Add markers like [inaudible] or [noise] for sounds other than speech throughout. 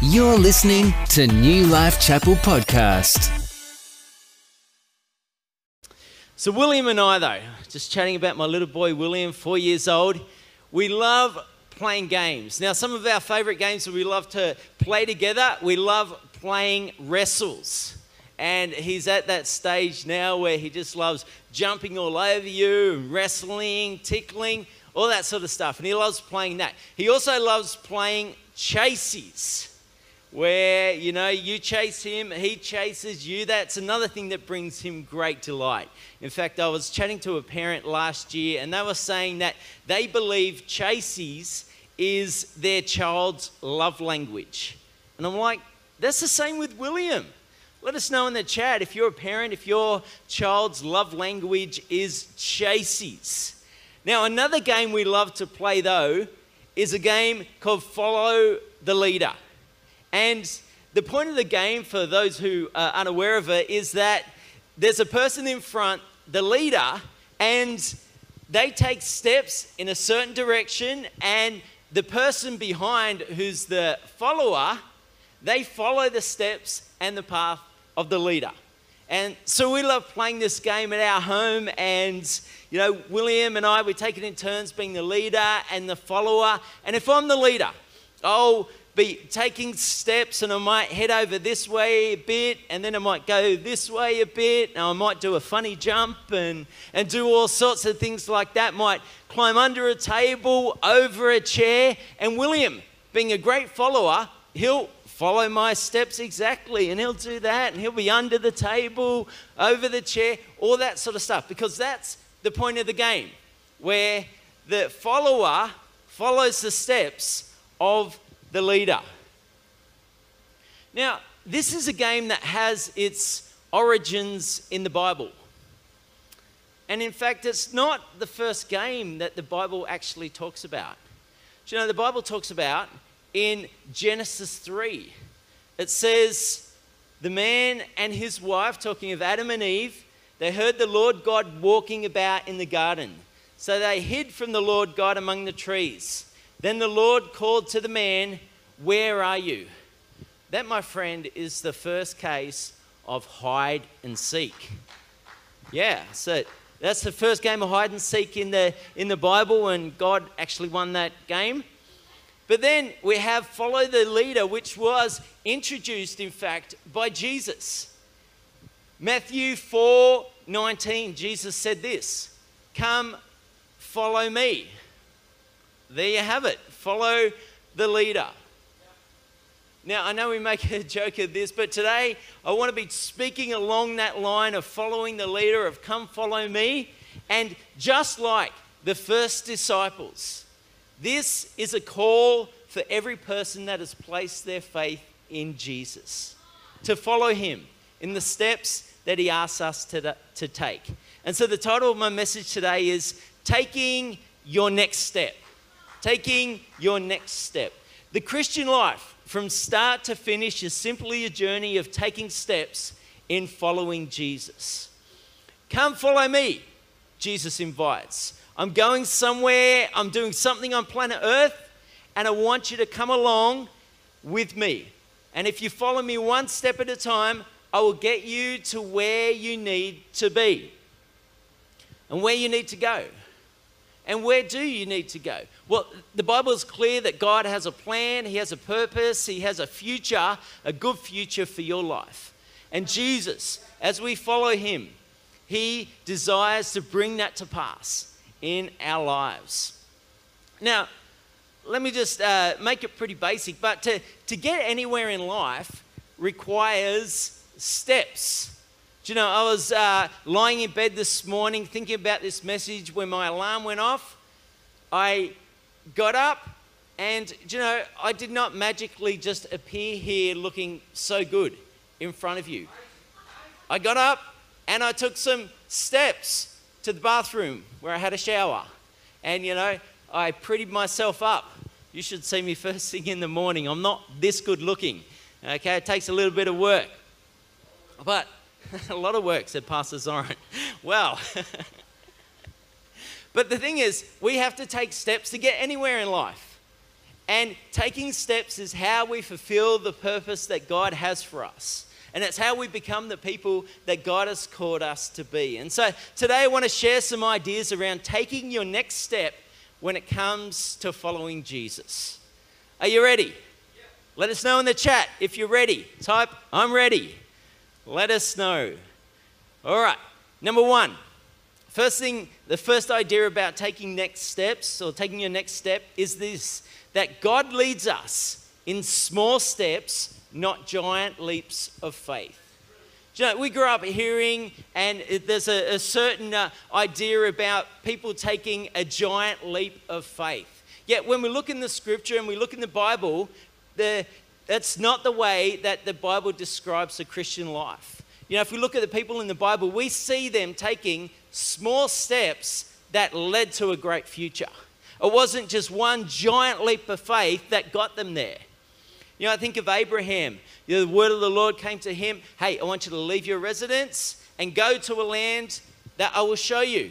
You're listening to New Life Chapel Podcast. So, William and I, though, just chatting about my little boy William, four years old, we love playing games. Now, some of our favorite games that we love to play together, we love playing wrestles. And he's at that stage now where he just loves jumping all over you, wrestling, tickling, all that sort of stuff. And he loves playing that. He also loves playing chases where you know you chase him he chases you. That's another thing that brings him great delight. In fact i was chatting to a parent last year and they were saying that they believe chases is their child's love language. And i'm like that's the same with william. Let us know in the chat if you're a parent if your child's love language is chases. Now another game we love to play though is a game called follow the leader and the point of the game, for those who are unaware of it, is that there's a person in front, the leader, and they take steps in a certain direction, and the person behind, who's the follower, they follow the steps and the path of the leader. And so we love playing this game at our home, and you know, William and I, we take it in turns being the leader and the follower. And if I'm the leader, oh, be taking steps and I might head over this way a bit and then I might go this way a bit and I might do a funny jump and, and do all sorts of things like that. Might climb under a table, over a chair. And William, being a great follower, he'll follow my steps exactly and he'll do that and he'll be under the table, over the chair, all that sort of stuff because that's the point of the game where the follower follows the steps of the leader. Now, this is a game that has its origins in the Bible. And in fact, it's not the first game that the Bible actually talks about. Do you know, the Bible talks about in Genesis 3, it says, The man and his wife, talking of Adam and Eve, they heard the Lord God walking about in the garden. So they hid from the Lord God among the trees. Then the Lord called to the man, Where are you? That, my friend, is the first case of hide and seek. Yeah, so that's the first game of hide and seek in the, in the Bible, and God actually won that game. But then we have follow the leader, which was introduced, in fact, by Jesus. Matthew 4 19, Jesus said this Come, follow me. There you have it. Follow the leader. Now, I know we make a [laughs] joke of this, but today I want to be speaking along that line of following the leader, of come follow me. And just like the first disciples, this is a call for every person that has placed their faith in Jesus to follow him in the steps that he asks us to, to take. And so the title of my message today is Taking Your Next Step taking your next step. The Christian life, from start to finish, is simply a journey of taking steps in following Jesus. Come follow me, Jesus invites. I'm going somewhere, I'm doing something on planet Earth, and I want you to come along with me. And if you follow me one step at a time, I will get you to where you need to be and where you need to go. And where do you need to go? Well, the Bible is clear that God has a plan, He has a purpose, He has a future, a good future for your life. And Jesus, as we follow Him, He desires to bring that to pass in our lives. Now, let me just uh, make it pretty basic, but to, to get anywhere in life requires steps. Do you know, I was uh, lying in bed this morning thinking about this message when my alarm went off. I got up, and you know, I did not magically just appear here looking so good in front of you. I got up and I took some steps to the bathroom where I had a shower. And you know, I prettied myself up. You should see me [laughs] first thing in the morning. I'm not this good looking. Okay, it takes a little bit of work. But [laughs] a lot of work, said Pastor Zoran. Well, [laughs] but the thing is, we have to take steps to get anywhere in life. And taking steps is how we fulfill the purpose that God has for us. And it's how we become the people that God has called us to be. And so today I want to share some ideas around taking your next step when it comes to following Jesus. Are you ready? Let us know in the chat if you're ready. Type, I'm ready. Let us know. All right, number one. First thing, the first idea about taking next steps or taking your next step is this that God leads us in small steps, not giant leaps of faith. You know, we grew up hearing, and there's a, a certain uh, idea about people taking a giant leap of faith. Yet, when we look in the scripture and we look in the Bible, the, that's not the way that the Bible describes the Christian life. You know, if we look at the people in the Bible, we see them taking small steps that led to a great future. It wasn't just one giant leap of faith that got them there. You know, I think of Abraham. You know, the word of the Lord came to him Hey, I want you to leave your residence and go to a land that I will show you.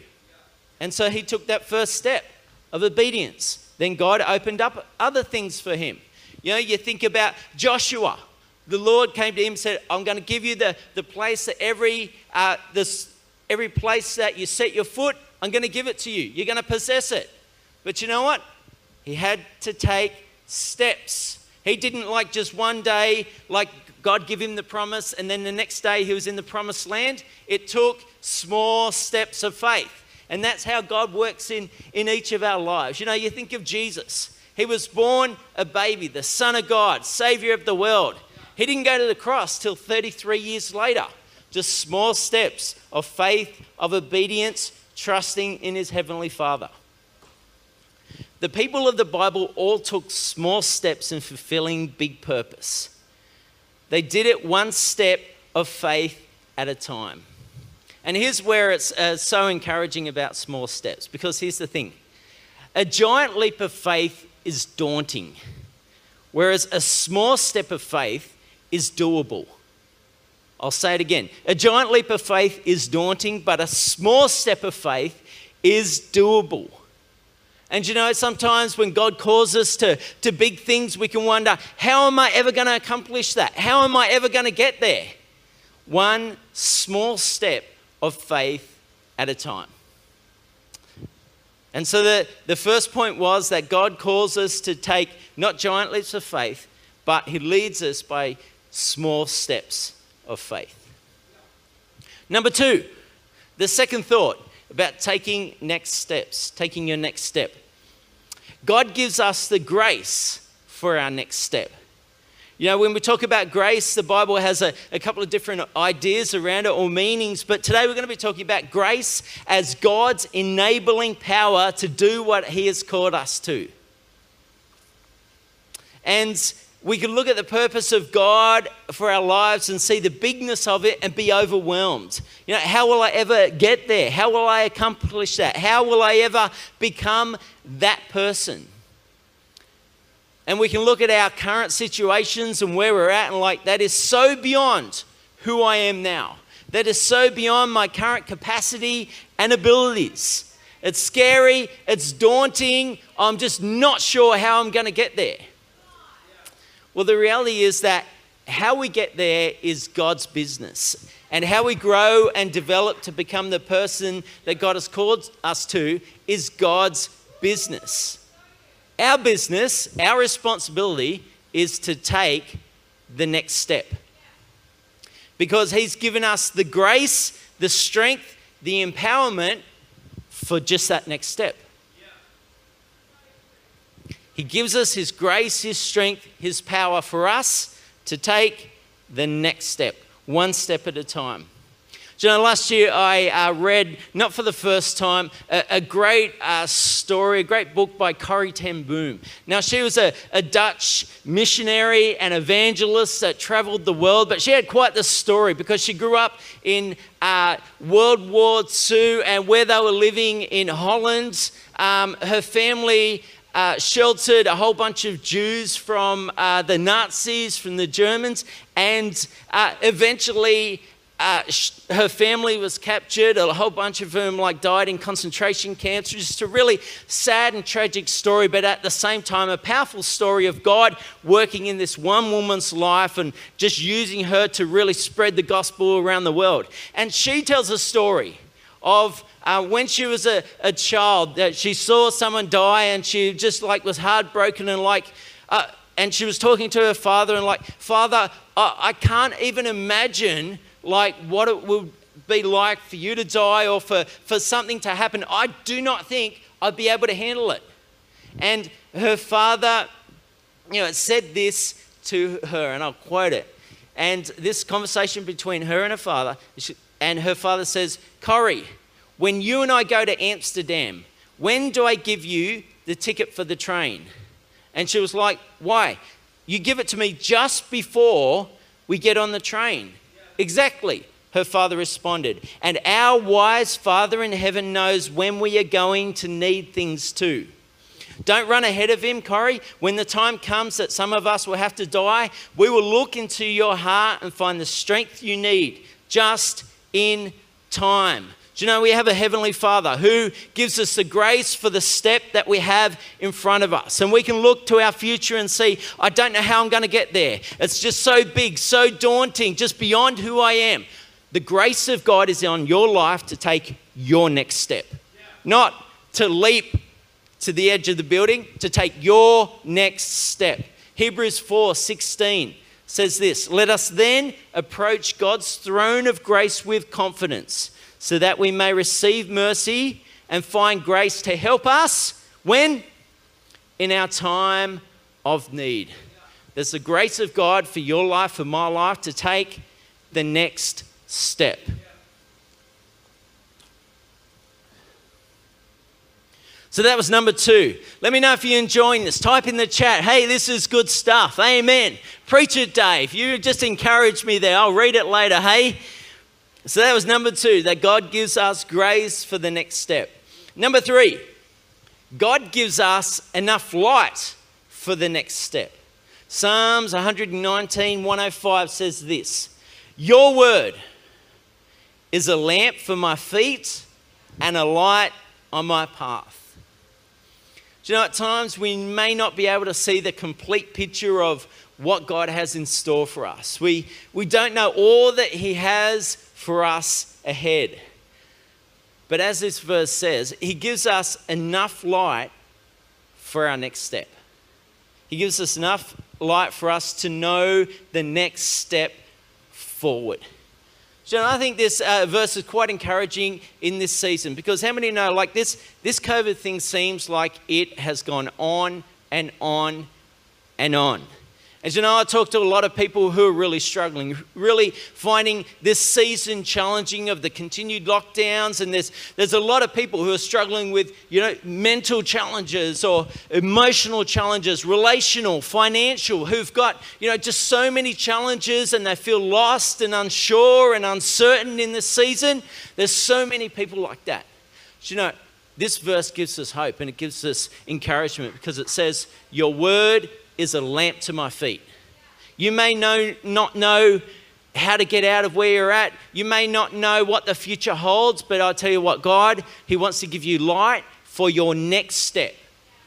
And so he took that first step of obedience. Then God opened up other things for him. You know, you think about Joshua. The Lord came to him and said, I'm going to give you the, the place that every, uh, this, every place that you set your foot, I'm going to give it to you. You're going to possess it. But you know what? He had to take steps. He didn't like just one day, like God give him the promise, and then the next day he was in the promised land. It took small steps of faith. And that's how God works in, in each of our lives. You know, you think of Jesus. He was born a baby, the Son of God, Savior of the world. He didn't go to the cross till 33 years later. Just small steps of faith, of obedience, trusting in his Heavenly Father. The people of the Bible all took small steps in fulfilling big purpose. They did it one step of faith at a time. And here's where it's uh, so encouraging about small steps because here's the thing a giant leap of faith is daunting, whereas a small step of faith is doable. I'll say it again. A giant leap of faith is daunting, but a small step of faith is doable. And you know, sometimes when God calls us to, to big things, we can wonder, how am I ever going to accomplish that? How am I ever going to get there? One small step of faith at a time. And so the, the first point was that God calls us to take not giant leaps of faith, but He leads us by small steps of faith. Number two, the second thought about taking next steps, taking your next step. God gives us the grace for our next step. You know, when we talk about grace, the Bible has a, a, couple of different ideas around it or meanings, but today we're going to be talking about grace as God's enabling power to do what He has called us to. And we can look at the purpose of God for our lives and see the bigness of it and be overwhelmed. You know, how will I ever get there? How will I accomplish that? How will I ever become that person? And we can look at our current situations and where we're at and like, that is so beyond who I am now. That is so beyond my current capacity and abilities. It's scary, it's daunting. I'm just not sure how I'm going to get there. Well, the reality is that how we get there is God's business. And how we grow and develop to become the person that God has called us to is God's business. Our business, our responsibility is to take the next step. Because He's given us the grace, the strength, the empowerment for just that next step. He gives us His grace, His strength, His power for us to take the next step, one step at a time. Do you know, last year I uh, read, not for the first time, a, a great uh, story, a great book by Corrie ten Boom. Now, she was a, a, Dutch missionary and evangelist that traveled the world, but she had quite the story because she grew up in uh, World War II and where they were living in Holland. Um, her family uh, sheltered a whole bunch of Jews from uh, the Nazis, from the Germans, and uh, eventually uh, her family was captured. A whole bunch of them like died in concentration camps. It's just a really sad and tragic story, but at the same time, a powerful story of God working in this one woman's life and just using her to really spread the gospel around the world. And she tells a story of uh, when she was a, a child that she saw someone die and she just like was heartbroken and like uh, and she was talking to her father and like father I can't even imagine like what it would be like for you to die or for, for something to happen. I do not think I'd be able to handle it. And her father, you know, said this to her, and I'll quote it. And this conversation between her and her father, and her father says, Corrie, when you and I go to Amsterdam, when do I give you the ticket for the train? And she was like, Why? You give it to me just before we get on the train. Exactly, her father responded. And our wise Father in heaven knows when we are going to need things too. Don't run ahead of him, Corrie. When the time comes that some of us will have to die, we will look into your heart and find the strength you need just in time. Do you know we have a Heavenly Father who gives us the grace for the step that we have in front of us? And we can look to our future and see, I don't know how I'm going to get there. It's just so big, so daunting, just beyond who I am. The grace of God is on your life to take your next step, not to leap to the edge of the building, to take your next step. Hebrews 4 16 says this Let us then approach God's throne of grace with confidence so that we may receive mercy and find grace to help us when? In our time of need. There's the grace of God for your life, for my life, to take the next step. So that was number two. Let me know if you're enjoying this. Type in the chat, hey, this is good stuff. Amen. Preach it, Dave. You just encourage me there. I'll read it later, hey? So that was number two, that God gives us grace for the next step. Number three, God gives us enough light for the next step. Psalms 119, 105 says this Your word is a lamp for my feet and a light on my path. Do you know, at times we may not be able to see the complete picture of what God has in store for us. We, we don't know all that He has for us ahead. But as this verse says, He gives us enough light for our next step. He gives us enough light for us to know the next step forward. So I think this uh, verse is quite encouraging in this season because how many know, like this, this COVID thing seems like it has gone on and on and on. As you know, I talk to a lot of people who are really struggling, really finding this season challenging of the continued lockdowns. And there's, there's a lot of people who are struggling with, you know, mental challenges or emotional challenges, relational, financial, who've got, you know, just so many challenges and they feel lost and unsure and uncertain in this season. There's so many people like that. Do you know, this verse gives us hope and it gives us encouragement because it says, Your word is a lamp to my feet. You may know, not know how to get out of where you're at. You may not know what the future holds, but I'll tell you what, God, He wants to give you light for your next step.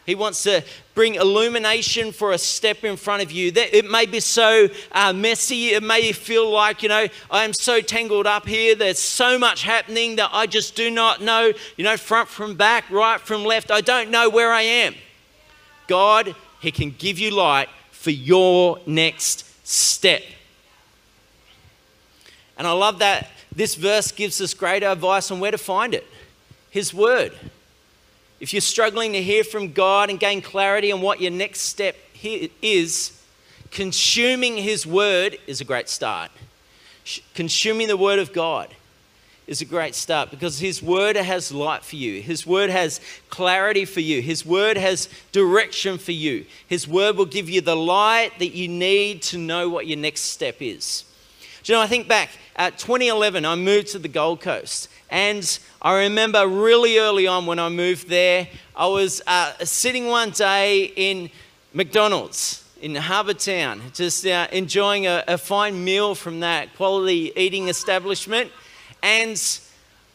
He wants to bring illumination for a step in front of you. It may be so uh, messy. It may feel like, you know, I am so tangled up here. There's so much happening that I just do not know, you know, front from back, right from left. I don't know where I am. God he can give you light for your next step. And I love that this verse gives us great advice on where to find it His Word. If you're struggling to hear from God and gain clarity on what your next step is, consuming His Word is a great start. Consuming the Word of God is a great start because His Word has light for you. His Word has clarity for you. His Word has direction for you. His Word will give you the light that you need to know what your next step is. Do you know, I think back at 2011, I moved to the Gold Coast. And I remember really early on when I moved there, I was uh, sitting one day in McDonald's in Harbour Town, just uh, enjoying a, a fine meal from that quality eating establishment. And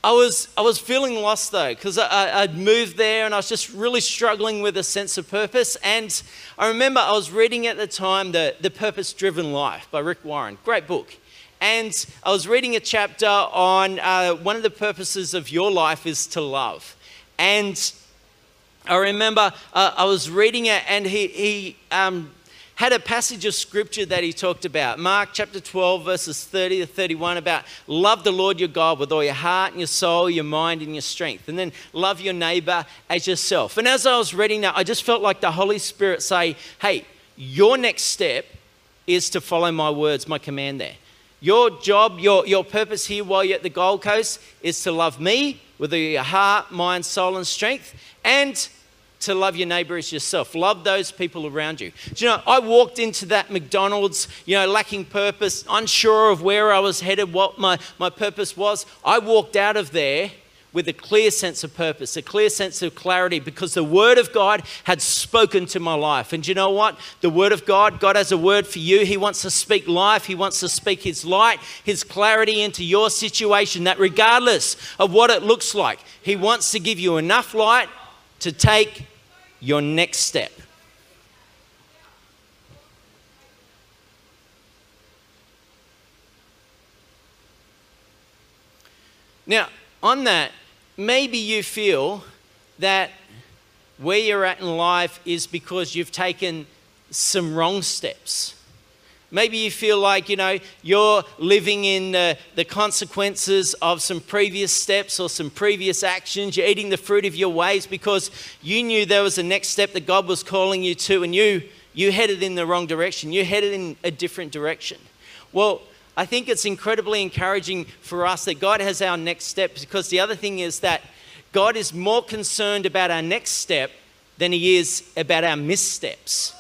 I was, I was feeling lost though, because I'd moved there and I was just really struggling with a sense of purpose. And I remember I was reading at the time the, the Purpose Driven Life by Rick Warren, great book. And I was reading a chapter on uh, one of the purposes of your life is to love. And I remember uh, I was reading it and he, he um, had a passage of scripture that he talked about. Mark chapter 12, verses 30 to 31, about love the Lord your God with all your heart and your soul, your mind, and your strength. And then love your neighbor as yourself. And as I was reading that, I just felt like the Holy Spirit say, hey, your next step is to follow my words, my command there. Your job, your, your purpose here while you're at the Gold Coast is to love me with your heart, mind, soul, and strength, and to love your neighbor as yourself. Love those people around you. Do you know, I walked into that McDonald's, you know, lacking purpose, unsure of where I was headed, what my, my purpose was. I walked out of there with a clear sense of purpose, a clear sense of clarity, because the Word of God had spoken to my life. And you know what? The Word of God, God has a word for you. He wants to speak life, He wants to speak His light, His clarity into your situation, that regardless of what it looks like, He wants to give you enough light to take your next step. Now, on that, maybe you feel that where you're at in life is because you've taken some wrong steps. Maybe you feel like, you know, you're living in the, the consequences of some previous steps or some previous actions. You're eating the fruit of your ways because you knew there was a next step that God was calling you to and you, you headed in the wrong direction. You headed in a different direction. Well, I think it's incredibly encouraging for us that God has our next step because the other thing is that God is more concerned about our next step than He is about our missteps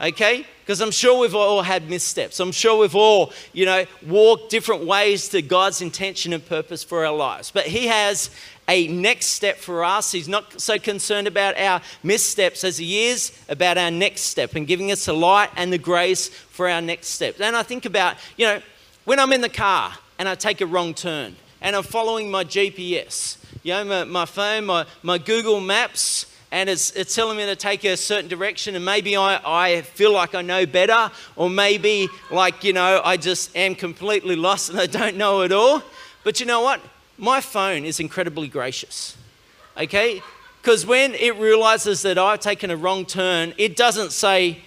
okay? Because I'm sure we've all had missteps. I'm sure we've all, you know, walked different ways to God's intention and purpose for our lives. But He has a next step for us. He's not so concerned about our missteps as He is about our next step and giving us the light and the grace for our next step. And I think about, you know, when I'm in the car and I take a wrong turn and I'm following my GPS, you know, my, my phone, my, my Google Maps, and it's, it's telling me to take a certain direction and maybe I, I feel like I know better or maybe like, you know, I just am completely lost and I don't know at all. But you know what? My phone is incredibly gracious, okay? Because when it realizes that I've taken a wrong turn, it doesn't say,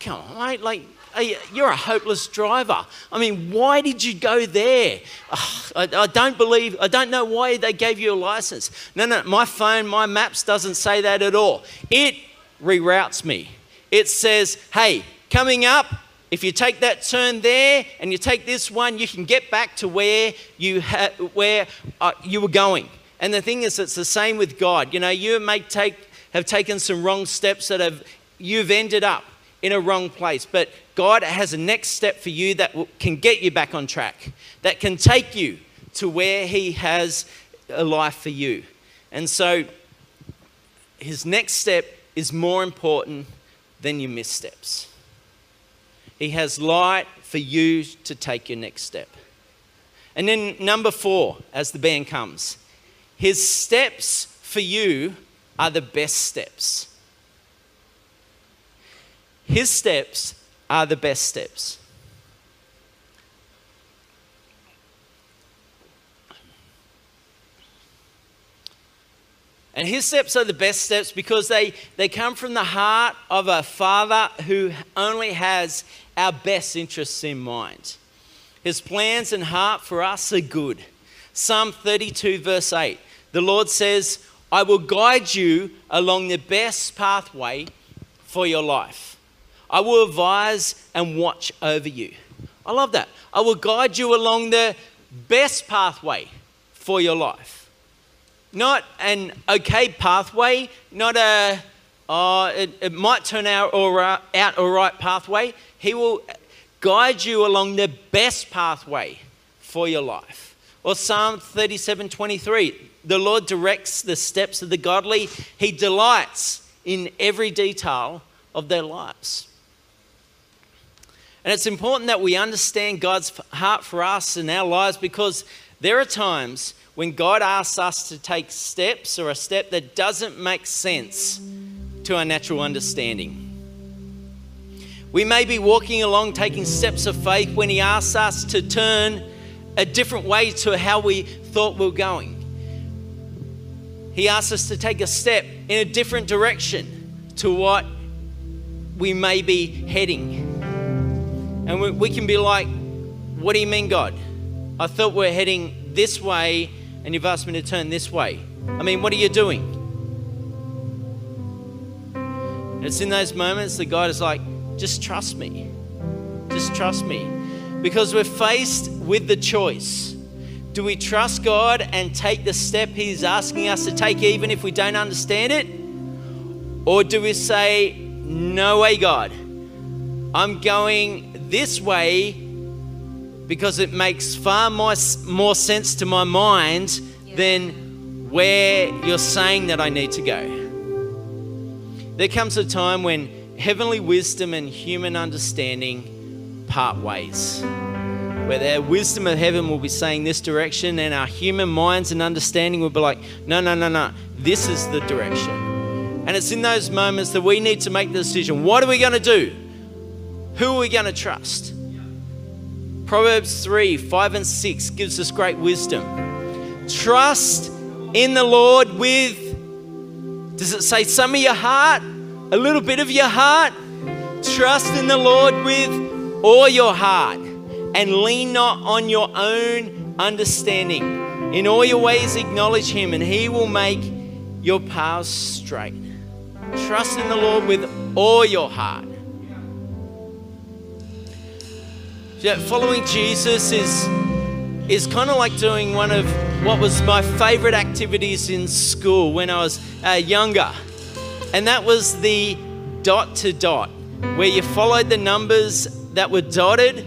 come on, mate, like, you're a hopeless driver. I mean, why did you go there? I, I, don't believe, I don't know why they gave you a license. No, no, my phone, my maps doesn't say that at all. It reroutes me. It says, hey, coming up, if you take that turn there and you take this one, you can get back to where you, ha- where, uh, you were going. And the thing is, it's the same with God. You know, you may take, have taken some wrong steps that have, you've ended up in a wrong place. But God has a next step for you that can get you back on track, that can take you to where He has a life for you. And so, His next step is more important than your missteps. He has light for you to take your next step. And then, number four, as the band comes, His steps for you are the best steps. His steps are the best steps. And his steps are the best steps because they, they come from the heart of a father who only has our best interests in mind. His plans and heart for us are good. Psalm 32, verse 8 the Lord says, I will guide you along the best pathway for your life. I will advise and watch over you. I love that. I will guide you along the best pathway for your life. Not an okay pathway, not a, uh, it, it might turn out all right, out all right pathway. He will guide you along the best pathway for your life. Or Psalm 37 23, the Lord directs the steps of the godly, He delights in every detail of their lives. And it's important that we understand God's heart for us and our lives because there are times when God asks us to take steps or a step that doesn't make sense to our natural understanding. We may be walking along taking steps of faith when He asks us to turn a different way to how we thought we were going. He asks us to take a step in a different direction to what we may be heading. And we, we can be like, What do you mean, God? I thought we're heading this way and you've asked me to turn this way. I mean, what are you doing? And it's in those moments that God is like, just trust me. Just trust me. Because we're faced with the choice. Do we trust God and take the step He's asking us to take, even if we don't understand it? Or do we say, No way, God. I'm going this way because it makes far more, more sense to my mind yeah. than where you're saying that I need to go. There comes a time when heavenly wisdom and human understanding part ways. Where the wisdom of heaven will be saying this direction, and our human minds and understanding will be like, no, no, no, no, this is the direction. And it's in those moments that we need to make the decision what are we going to do? Who are we going to trust? Proverbs 3 5 and 6 gives us great wisdom. Trust in the Lord with, does it say some of your heart? A little bit of your heart? Trust in the Lord with all your heart and lean not on your own understanding. In all your ways, acknowledge Him, and He will make your paths straight. Trust in the Lord with all your heart Yeah, following Jesus is is kind of like doing one of what was my favorite activities in school when I was uh, younger, and that was the dot to dot, where you followed the numbers that were dotted,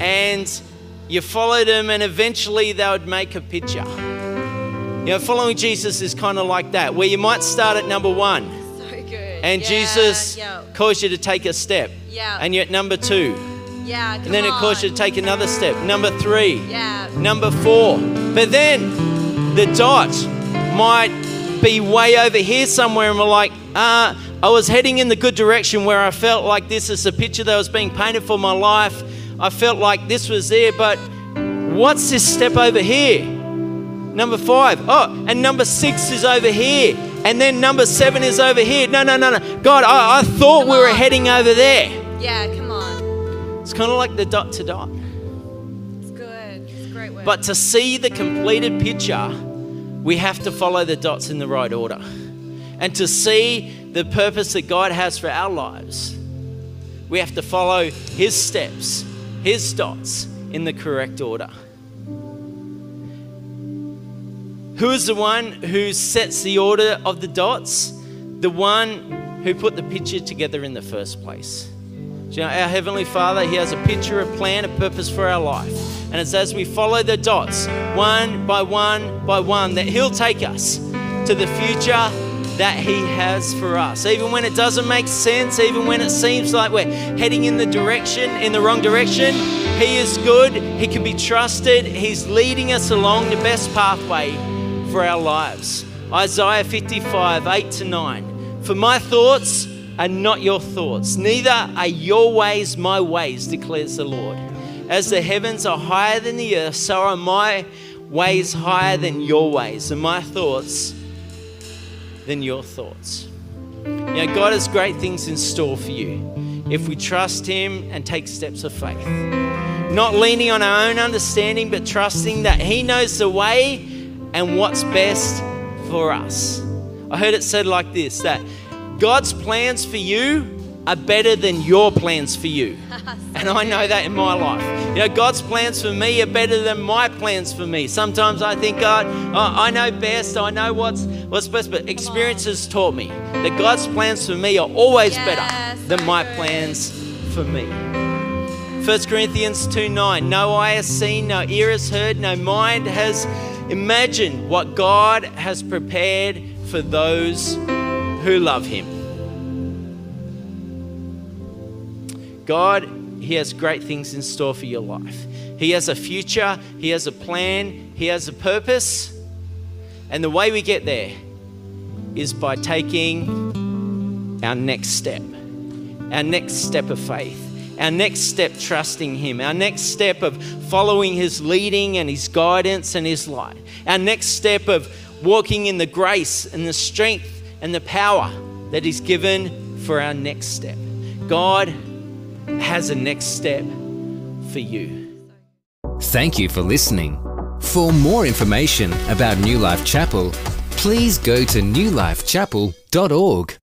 and you followed them, and eventually they would make a picture. You know, following Jesus is kind of like that, where you might start at number one. So good. And yeah, Jesus yeah. calls you to take a step. Yeah. And you're at number two. Yeah, And then, of course, you take another step. Number three. Yeah. Number four. But then the dot might be way over here somewhere, and we're like, uh, I was heading in the good direction where I felt like this is a picture that was being painted for my life. I felt like this was there, but what's this step over here? Number five. Oh, and number six is over here. And then number seven is over here. No, no, no, no. God, I, I thought Come we were on. heading over there. Yeah, come on. It's kind of like the dot to dot. It's good. It's a great word. But to see the completed picture, we have to follow the dots in the right order. And to see the purpose that God has for our lives, we have to follow His steps, His dots in the correct order. Who is the one who sets the order of the dots? The one who put the picture together in the first place. Do you know, our Heavenly Father, He has a picture, a plan, a purpose for our life. And it's as we follow the dots, one by one by one, that He'll take us to the future that He has for us. Even when it doesn't make sense, even when it seems like we're heading in the direction, in the wrong direction, He is good. He can be trusted. He's leading us along the best pathway for our lives. Isaiah 55, 8 to 9. For my thoughts are not your thoughts, neither are your ways my ways, declares the Lord. As the heavens are higher than the earth, so are my ways higher than your ways, and my thoughts than your thoughts. You know, God has great things in store for you if we trust Him and take steps of faith. Not leaning on our own understanding, but trusting that He knows the way and what's best for us. I heard it said like this that God's plans for you are better than your plans for you. [laughs] and I know that in my life. You know, God's plans for me are better than my plans for me. Sometimes I think, God, oh, I know best, I know what's, what's best, but experience has taught me that God's plans for me are always Yes, better than my plans for me. 1 Corinthians 2 9, no eye has seen, no ear has heard, no mind has imagined what God has prepared for those who love Him. God, He has great things in store for your life. He has a future, He has a plan, He has a purpose. And the way we get there is by taking our next step, our next step of faith, our next step trusting Him, our next step of following His leading and His guidance and His light, our next step of walking in the grace and the strength and the power that He's given for our next step. God has a next step for you. Thank you for listening. For more information about New Life Chapel, please go to newlifechapel.org.